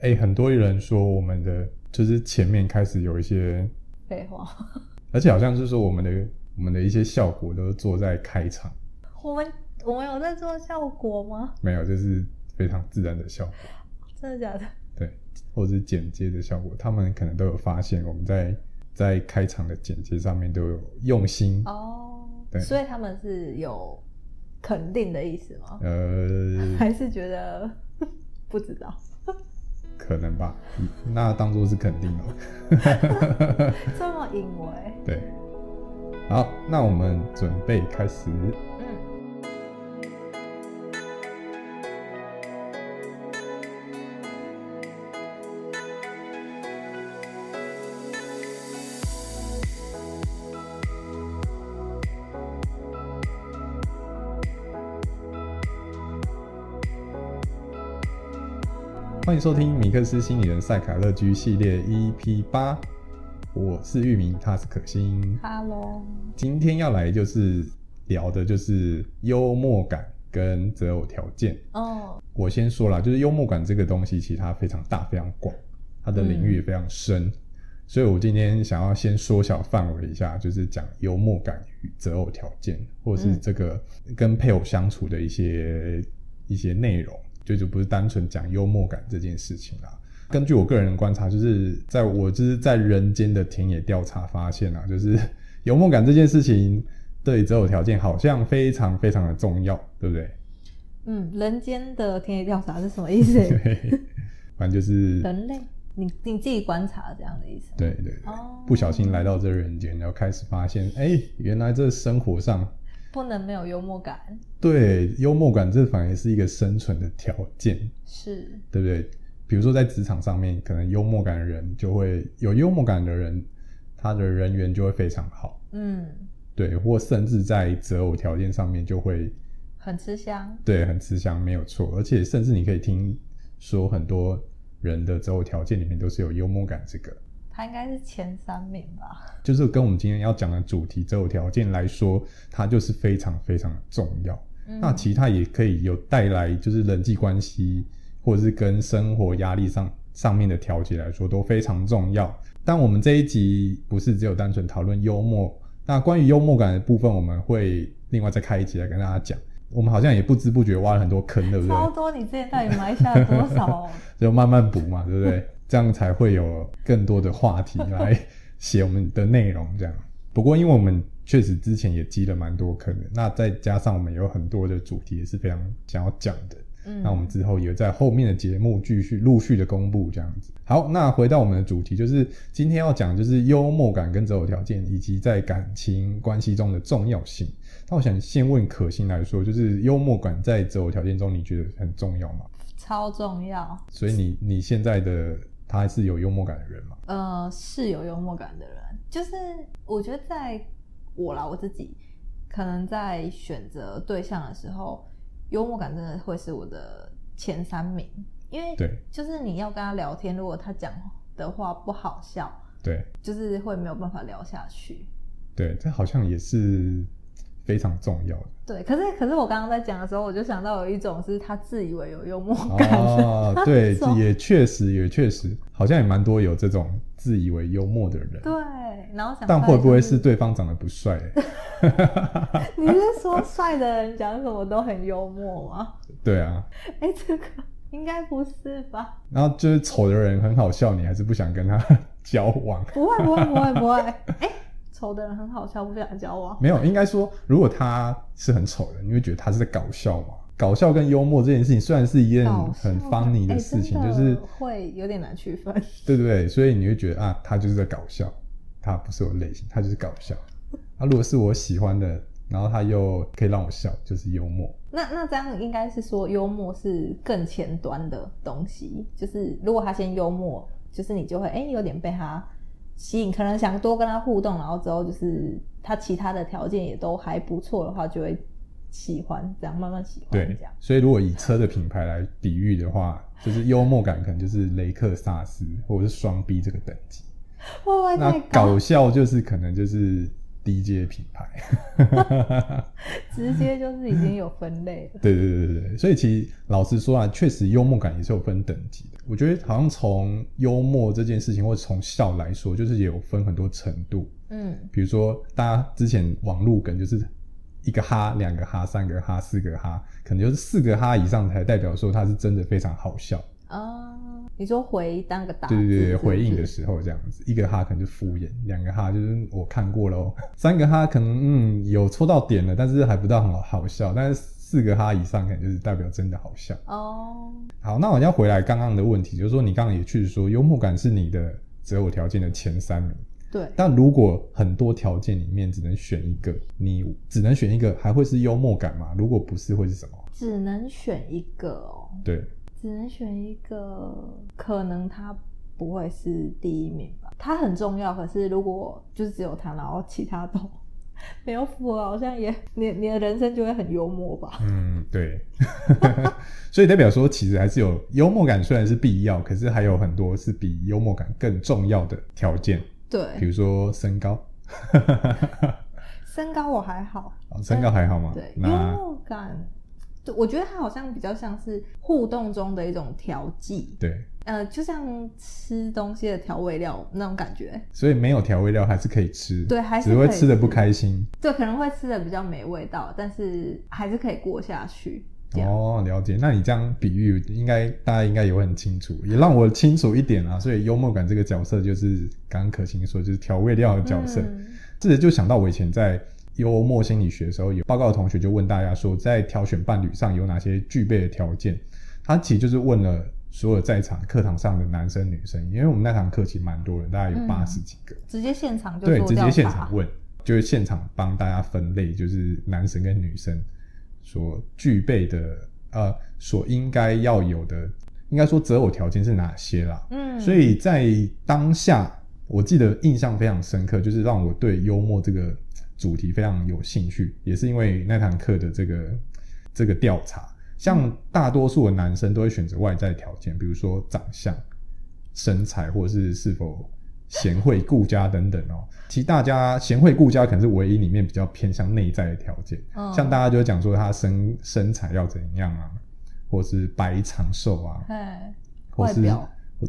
哎、很多人说我们的就是前面开始有一些，废话，而且好像是说我们的我们的一些效果都是做在开场，我们我们有在做效果吗？没有，这是非常自然的效果，真的假的？对，或者是剪接的效果，他们可能都有发现我们在在开场的剪接上面都有用心，哦，对所以他们是有肯定的意思吗？呃，还是觉得 不知道？可能吧，那当做是肯定了。这么隐为？对，好，那我们准备开始。欢迎收听米克斯心理人赛卡乐居系列 EP 八，我是玉明，他是可心。Hello，今天要来就是聊的就是幽默感跟择偶条件。哦，我先说了，就是幽默感这个东西，其实它非常大、非常广，它的领域也非常深。所以我今天想要先缩小范围一下，就是讲幽默感与择偶条件，或是这个跟配偶相处的一些一些内容，就就不是单纯讲幽默感这件事情啦。根据我个人的观察，就是在我就是在人间的田野调查发现啊，就是幽默感这件事情对择偶条件好像非常非常的重要，对不对？嗯，人间的田野调查是什么意思？对，反正就是人类，你你自己观察这样的意思？对对对，哦，不小心来到这人间，然后开始发现，哎、原来这生活上不能没有幽默感，对幽默感这反而是一个生存的条件，是，对不对？比如说在职场上面，可能幽默感的人就会有幽默感的人，他的人缘就会非常好，嗯，对，或甚至在择偶条件上面就会很吃香，对很吃香，没有错。而且甚至你可以听说很多人的择偶条件里面都是有幽默感这个。他应该是前三名吧？就是跟我们今天要讲的主题择偶条件来说，它就是非常非常的重要。嗯那其他也可以有带来就是人际关系，或者是跟生活压力上上面的调节来说都非常重要。但我们这一集不是只有单纯讨论幽默，那关于幽默感的部分，我们会另外再开一集来跟大家讲。我们好像也不知不觉挖了很多坑，对不对？超多，你之前到底埋下了多少？就慢慢补嘛，对不对？这样才会有更多的话题来写我们的内容。这样，不过因为我们确实之前也积了蛮多坑的，那再加上我们有很多的主题也是非常想要讲的，嗯，那我们之后也在后面的节目继续陆续的公布这样子。好，那回到我们的主题，就是今天要讲就是幽默感跟择偶条件以及在感情关系中的重要性。那我想先问可心来说，就是幽默感在择偶条件中，你觉得很重要吗？超重要。所以你你现在的他是有幽默感的人吗？呃，是有幽默感的人，就是我觉得在我啦，我自己可能在选择对象的时候，幽默感真的会是我的前三名，因为对就是你要跟他聊天，如果他讲的话不好笑，对就是会没有办法聊下去。对，这好像也是非常重要的对，可是可是我刚刚在讲的时候，我就想到有一种是他自以为有幽默感的，哦。对，也确实也确实，好像也蛮多有这种自以为幽默的人。对，然后想但会不会是对方长得不帅、欸？你是说帅的人讲什么都很幽默吗？对啊，哎、这个应该不是吧？然后就是丑的人很好笑，你还是不想跟他 交往？不会不会不会不会。哎、丑的人很好笑，不想交往。没有，应该说，如果他是很丑的，你会觉得他是在搞笑嘛？搞笑跟幽默这件事情虽然是一件很 funny 的哎事情，就是会有点难区分。对不对？所以你会觉得啊，他就是在搞笑，他不是我类型，他就是搞笑。啊，如果是我喜欢的，然后他又可以让我笑，就是幽默。那那这样应该是说，幽默是更前端的东西。就是如果他先幽默，就是你就会哎、有点被他吸引，可能想多跟他互动，然后之后就是他其他的条件也都还不错的话，就会喜欢这样慢慢喜欢对这样。，所以如果以车的品牌来比喻的话，就是幽默感可能就是雷克萨斯或者是双 B 这个等级。那太搞笑就是可能就是低阶品牌。直接就是已经有分类了。对 对对对对，所以其实老实说啊，确实幽默感也是有分等级的。我觉得好像从幽默这件事情，或者从笑来说，就是也有分很多程度。嗯比如说，大家之前网路梗就是一个哈、两个哈、三个哈、四个哈，可能就是四个哈以上才代表说它是真的非常好笑。啊，你说回当个答对对对，回应的是时候这样子，一个哈可能就敷衍，两个哈就是我看过喽，三个哈可能嗯有戳到点了，但是还不到很好笑，但是四个哈以上可能就是代表真的好笑。哦，好，那我要回来刚刚的问题，就是说你刚刚也去说幽默感是你的择偶条件的前三名，对，但如果很多条件里面只能选一个，你只能选一个，还会是幽默感吗？如果不是，会是什么？只能选一个哦，对，只能选一个，可能他不会是第一名吧。他很重要，可是如果就是只有他，然后其他都 没有符合，好像也你你的人生就会很幽默吧。嗯，对，所以代表说，其实还是有幽默感，虽然是必要，可是还有很多是比幽默感更重要的条件，对比对，如说身高。身高我还好，哦身高还好吗？对，幽默感，对我觉得它好像比较像是互动中的一种调剂，对，呃，就像吃东西的调味料那种感觉。所以没有调味料还是可以吃，对还是只会吃吃的不开心。对，可能会吃的比较没味道，但是还是可以过下去。哦，了解。那你这样比喻，应该大家应该也会很清楚，也让我清楚一点啊。所以幽默感这个角色，就是刚刚可心说，就是调味料的角色。嗯这就想到我以前在幽默心理学的时候，有报告的同学就问大家说，在挑选伴侣上有哪些具备的条件？他其实就是问了所有在场课堂上的男生女生，因为我们那堂课其实蛮多人，大概有嗯八十几个。直接现场就对，直接现场问，就是现场帮大家分类，就是男生跟女生所具备的呃，所应该要有的，应该说择偶条件是哪些啦。嗯，所以在当下，我记得印象非常深刻，就是让我对幽默这个主题非常有兴趣，也是因为那堂课的这个这个调查。像大多数的男生都会选择外在条件，比如说长相、身材，或者是是否贤惠顾家等等哦。其实大家贤惠顾家可能是唯一里面比较偏向内在的条件，嗯像大家就会讲说他身身材要怎样啊，或是白长瘦啊，哎，或是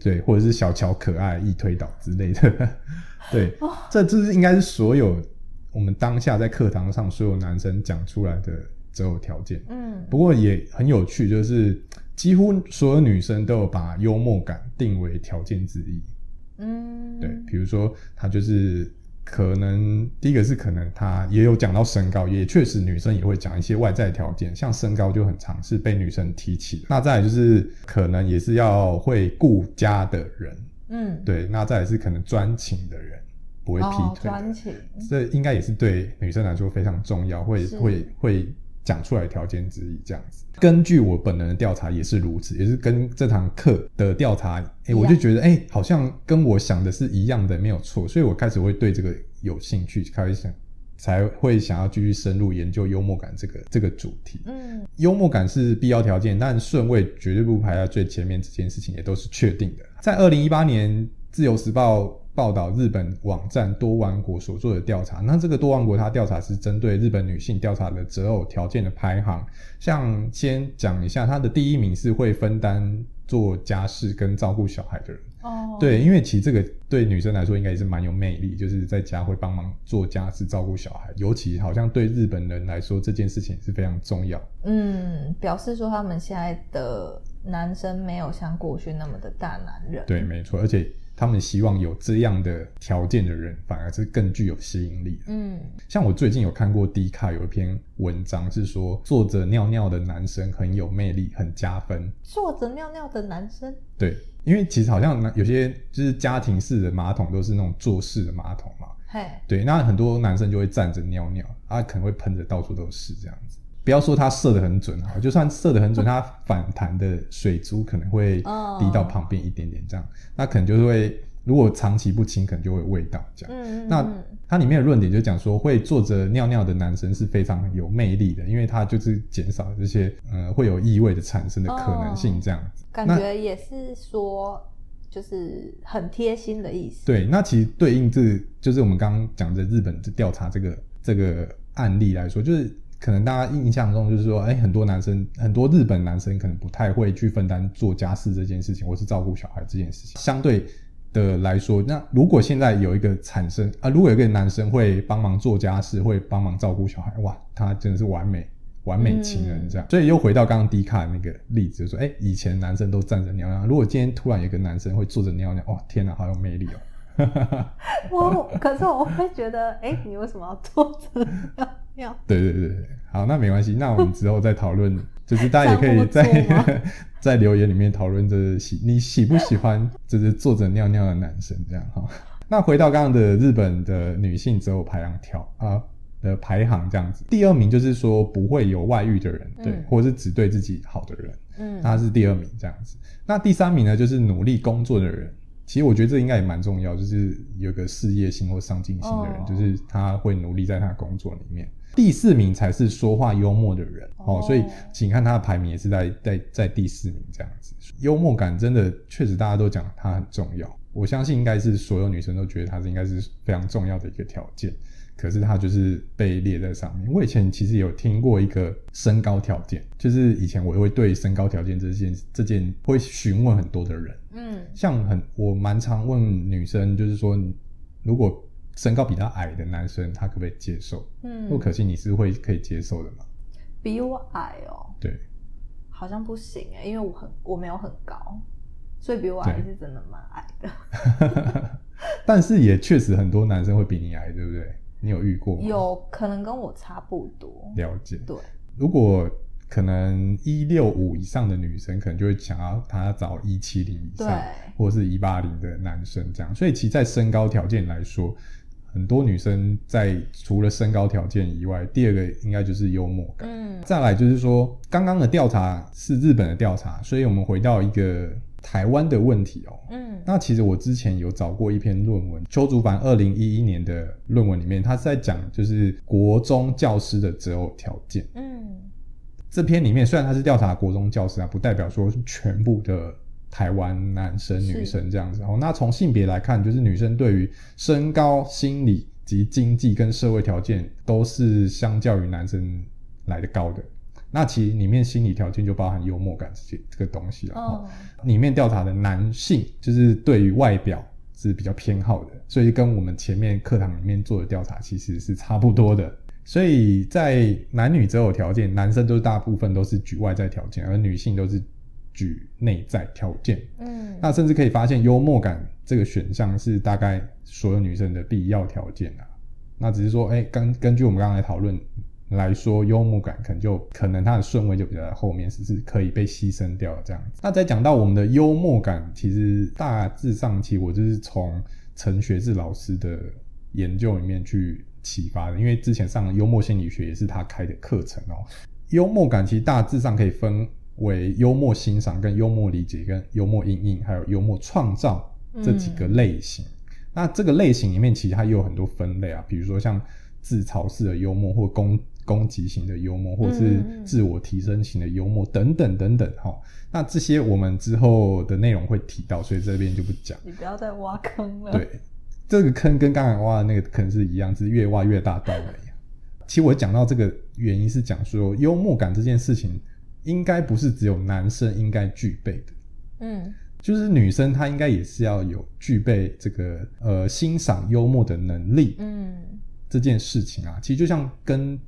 对，或者是小巧可爱、易推倒之类的。对，哦这这是应该是所有我们当下在课堂上所有男生讲出来的择偶条件。嗯不过也很有趣，就是几乎所有女生都有把幽默感定为条件之一。嗯，对，比如说她就是可能第一个是可能她也有讲到身高，也确实女生也会讲一些外在条件，像身高就很常是被女生提起的。那再来就是可能也是要会顾家的人，嗯，对，那再来是可能专情的人，不会劈哦，腿这应该也是对女生来说非常重要，会会会讲出来条件之一。这样子，根据我本人的调查也是如此，也是跟这堂课的调查，哎、一样我就觉得哎、好像跟我想的是一样的，没有错，所以我开始会对这个有兴趣，开始想才会想要继续深入研究幽默感这个这个主题。嗯幽默感是必要条件，但顺位绝对不排在最前面。这件事情也都是确定的。在二零一八年，《自由时报》报道日本网站多王国所做的调查，那这个多王国它调查是针对日本女性调查的择偶条件的排行。像先讲一下，它的第一名是会分担做家事跟照顾小孩的人。哦，对，因为其实这个对女生来说应该也是蛮有魅力，就是在家会帮忙做家事、照顾小孩，尤其好像对日本人来说这件事情是非常重要。嗯，表示说他们现在的男生没有像过去那么的大男人，对，没错，而且他们希望有这样的条件的人，反而是更具有吸引力的。嗯像我最近有看过 D 卡有一篇文章，是说坐着尿尿的男生很有魅力，很加分。坐着尿尿的男生，对，因为其实好像有些就是家庭式的马桶都是那种坐式的马桶嘛，嘿，对，那很多男生就会站着尿尿，啊，可能会喷的到处都是这样子。不要说它射的很准啊，就算射的很准，它反弹的水珠可能会哦滴到旁边一点点这样，那可能就是会如果长期不清，可能就会有味道这样。嗯，那嗯它里面的论点就讲说，会坐着尿尿的男生是非常有魅力的，因为他就是减少这些呃会有异味的产生的可能性这样子。感那觉也是说，就是很贴心的意思。对，那其实对应这就是我们刚刚讲的日本这调查这个这个案例来说，就是可能大家印象中就是说，哎，很多男生，很多日本男生可能不太会去分担做家事这件事情，或是照顾小孩这件事情。相对的来说，那如果现在有一个产生啊，如果有一个男生会帮忙做家事，会帮忙照顾小孩，哇，他真的是完美。完美情人这样，所以又回到刚刚迪卡那个例子，就说，哎，以前男生都站着尿尿，如果今天突然有个男生会坐着尿尿，哇，天哪，好有魅力哦！我可是我会觉得，哎，你为什么要坐着尿尿？对对对对，好，那没关系，那我们之后再讨论，就是大家也可以在 在留言里面讨论，这喜你喜不喜欢就是坐着尿尿的男生这样哈。那回到刚刚的日本的女性择偶排行条啊。的排行这样子，第二名就是说不会有外遇的人，对，或者是只对自己好的人，嗯，他是第二名这样子。那第三名呢，就是努力工作的人。其实我觉得这应该也蛮重要，就是有个事业心或上进心的人，就是他会努力在他工作里面。第四名才是说话幽默的人哦，所以请看他的排名也是在在在第四名这样子。幽默感真的确实大家都讲他很重要，我相信应该是所有女生都觉得他是应该是非常重要的一个条件。可是他就是被列在上面。我以前其实有听过一个身高条件，就是以前我会对身高条件这件这件会询问很多的人，嗯，像很我蛮常问女生，就是说如果身高比他矮的男生，他可不可以接受？嗯，不可信你是会可以接受的吗？比我矮哦？对，好像不行哎，因为我很我没有很高，所以比我矮是真的蛮矮的。但是也确实很多男生会比你矮，对不对？你有遇过吗？有可能跟我差不多。了解。对，如果可能一六五以上的女生，可能就会想要她找一七零以上，或者是一八零的男生这样。所以其在身高条件来说，很多女生在除了身高条件以外，第二个应该就是幽默感。嗯。再来就是说，刚刚的调查是日本的调查，所以我们回到一个。台湾的问题哦，嗯，那其实我之前有找过一篇论文，邱竹凡二零一一年的论文里面，他是在讲就是国中教师的择偶条件，嗯，这篇里面虽然他是调查国中教师啊，不代表说是全部的台湾男生女生这样子哦。那从性别来看，就是女生对于身高、心理及经济跟社会条件都是相较于男生来的高的。那其实里面心理条件就包含幽默感这些这个东西了。哦。里面调查的男性就是对于外表是比较偏好的，所以跟我们前面课堂里面做的调查其实是差不多的。所以在男女择偶条件，男生都是大部分都是举外在条件，而女性都是举内在条件。嗯。那甚至可以发现，幽默感这个选项是大概所有女生的必要条件啊。那只是说，哎，根根据我们刚才讨论。来说，幽默感可能就可能它的顺位就比较在后面，是是可以被牺牲掉这样子。那再讲到我们的幽默感，其实大致上其实我就是从陈学志老师的研究里面去启发的，因为之前上幽默心理学也是他开的课程哦。幽默感其实大致上可以分为幽默欣赏、跟幽默理解、跟幽默应应，还有幽默创造这几个类型。那这个类型里面其实它也有很多分类啊，比如说像自嘲式的幽默或攻。攻击型的幽默，或者是自我提升型的幽默，等等等等，哈。那这些我们之后的内容会提到，所以这边就不讲。你不要再挖坑了。对，这个坑跟刚才挖的那个坑是一样，只是越挖越大段而已。其实我讲到这个原因是讲说，幽默感这件事情，应该不是只有男生应该具备的。嗯，就是女生她应该也是要有具备这个呃欣赏幽默的能力。嗯，这件事情啊，其实就像跟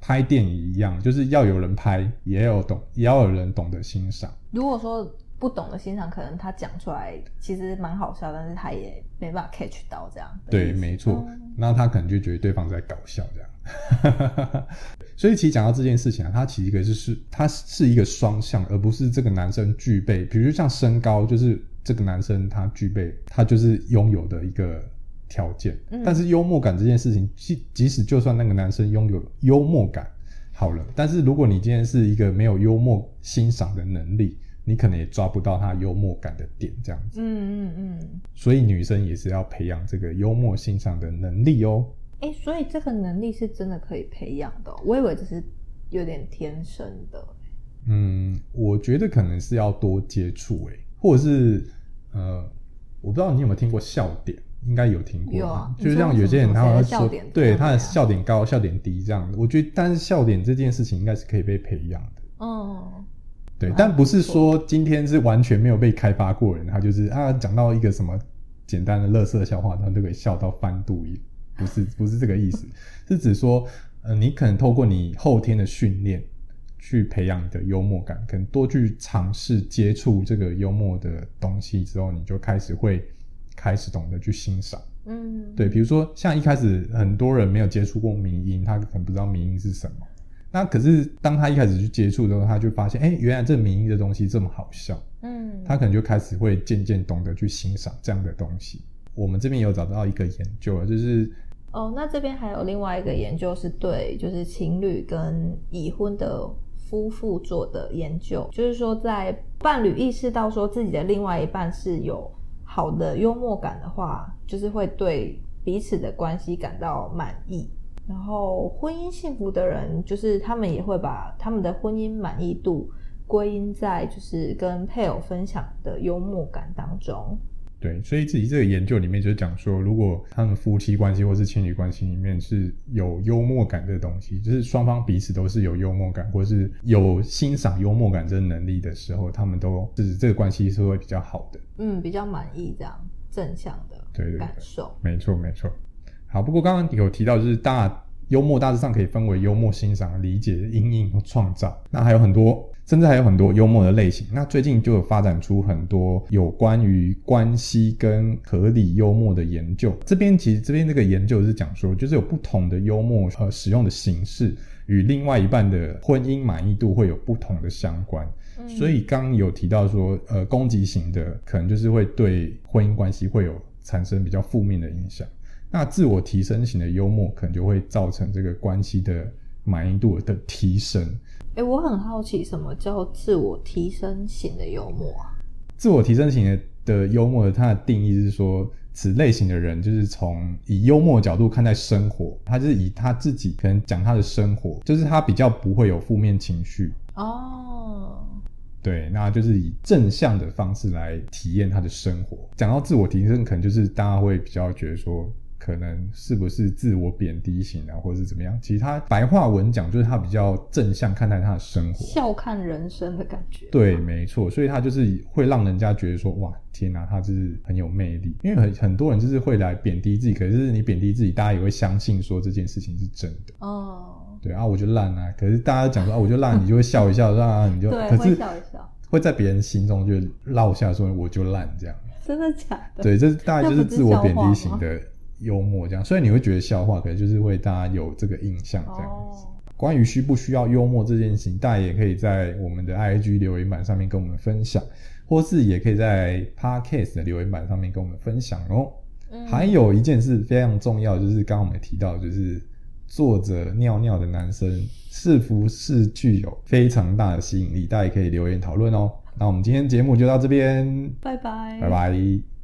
拍电影一样，就是要有人拍，也要懂，也要有人懂得欣赏。如果说不懂得欣赏，可能他讲出来其实蛮好笑，但是他也没办法 catch 到这样。对，没错。那他可能就觉得对方在搞笑这样。所以其实讲到这件事情啊，它其实一个就是它是一个双向，而不是这个男生具备，比如像身高，就是这个男生他具备，他就是拥有的一个。条件，但是幽默感这件事情，即即使就算那个男生拥有幽默感，好了，但是如果你今天是一个没有幽默欣赏的能力，你可能也抓不到他幽默感的点，这样子。嗯嗯嗯。所以女生也是要培养这个幽默欣赏的能力哦。哎，所以这个能力是真的可以培养的，我以为只是有点天生的。嗯，我觉得可能是要多接触，哎，或者是呃。我不知道你有没有听过笑点，应该有听过，有啊就是像有些人他会说对他的笑点高、笑点低这样。我觉得，但是笑点这件事情应该是可以被培养的。嗯，对，但不是说今天是完全没有被开发过人，他就是啊讲到一个什么简单的乐色笑话，他就可以笑到翻肚一，不是 不是这个意思，是指说，呃，你可能透过你后天的训练，去培养你的幽默感，可能多去尝试接触这个幽默的东西之后，你就开始会开始懂得去欣赏。嗯，对，比如说像一开始很多人没有接触过迷音，他可能不知道迷音是什么。那可是当他一开始去接触的时候，他就发现，哎、原来这迷音的东西这么好笑，嗯，他可能就开始会渐渐懂得去欣赏这样的东西。我们这边有找到一个研究，就是哦，那这边还有另外一个研究是对，就是情侣跟已婚的夫妇做的研究，就是说在伴侣意识到说自己的另外一半是有好的幽默感的话，就是会对彼此的关系感到满意。然后婚姻幸福的人，就是他们也会把他们的婚姻满意度归因在就是跟配偶分享的幽默感当中。对，所以自己这个研究里面就讲说，如果他们夫妻关系或是情侣关系里面是有幽默感这个东西，就是双方彼此都是有幽默感，或是有欣赏幽默感这个能力的时候，他们都是这个关系是会比较好的。嗯，比较满意这样正向的对对对感受。没错，没错。好，不过刚刚有提到，就是大幽默大致上可以分为幽默、欣赏、理解、阴影和创造。那还有很多，甚至还有很多幽默的类型。那最近就有发展出很多有关于关系跟合理幽默的研究。这边其实这边这个研究是讲说，就是有不同的幽默呃使用的形式与另外一半的婚姻满意度会有不同的相关。嗯所以刚刚有提到说，呃，攻击型的可能就是会对婚姻关系会有产生比较负面的影响。那自我提升型的幽默可能就会造成这个关系的满意度的提升。哎、我很好奇，什么叫自我提升型的幽默啊？自我提升型的的幽默，它的定义是说，此类型的人就是从以幽默的角度看待生活，他就是以他自己可能讲他的生活，就是他比较不会有负面情绪，哦，对，那就是以正向的方式来体验他的生活。讲到自我提升，可能就是大家会比较觉得说，可能是不是自我贬低型啊，或者是怎么样？其实他白话文讲，就是他比较正向看待他的生活。笑看人生的感觉。对，没错，所以他就是会让人家觉得说，哇，天哪，他就是很有魅力。因为很很多人就是会来贬低自己，可是你贬低自己，大家也会相信说这件事情是真的。哦，对啊，我就烂啊，可是大家讲说啊，我就烂，你就会笑一笑，啊，你就 对，可是会笑一笑。会在别人心中就落下说我就烂这样。真的假的？对，这大概就是自我贬低型的幽默这样。虽然你会觉得笑话，可能就是会大家有这个印象这样子。哦，关于需不需要幽默这件事情，大家也可以在我们的 IG 留言板上面跟我们分享，或是也可以在 Podcast 的留言板上面跟我们分享哦。嗯还有一件事非常重要，就是刚刚我们提到，就是坐着尿尿的男生是不是具有非常大的吸引力？大家也可以留言讨论哦。那我们今天节目就到这边，拜拜，拜拜。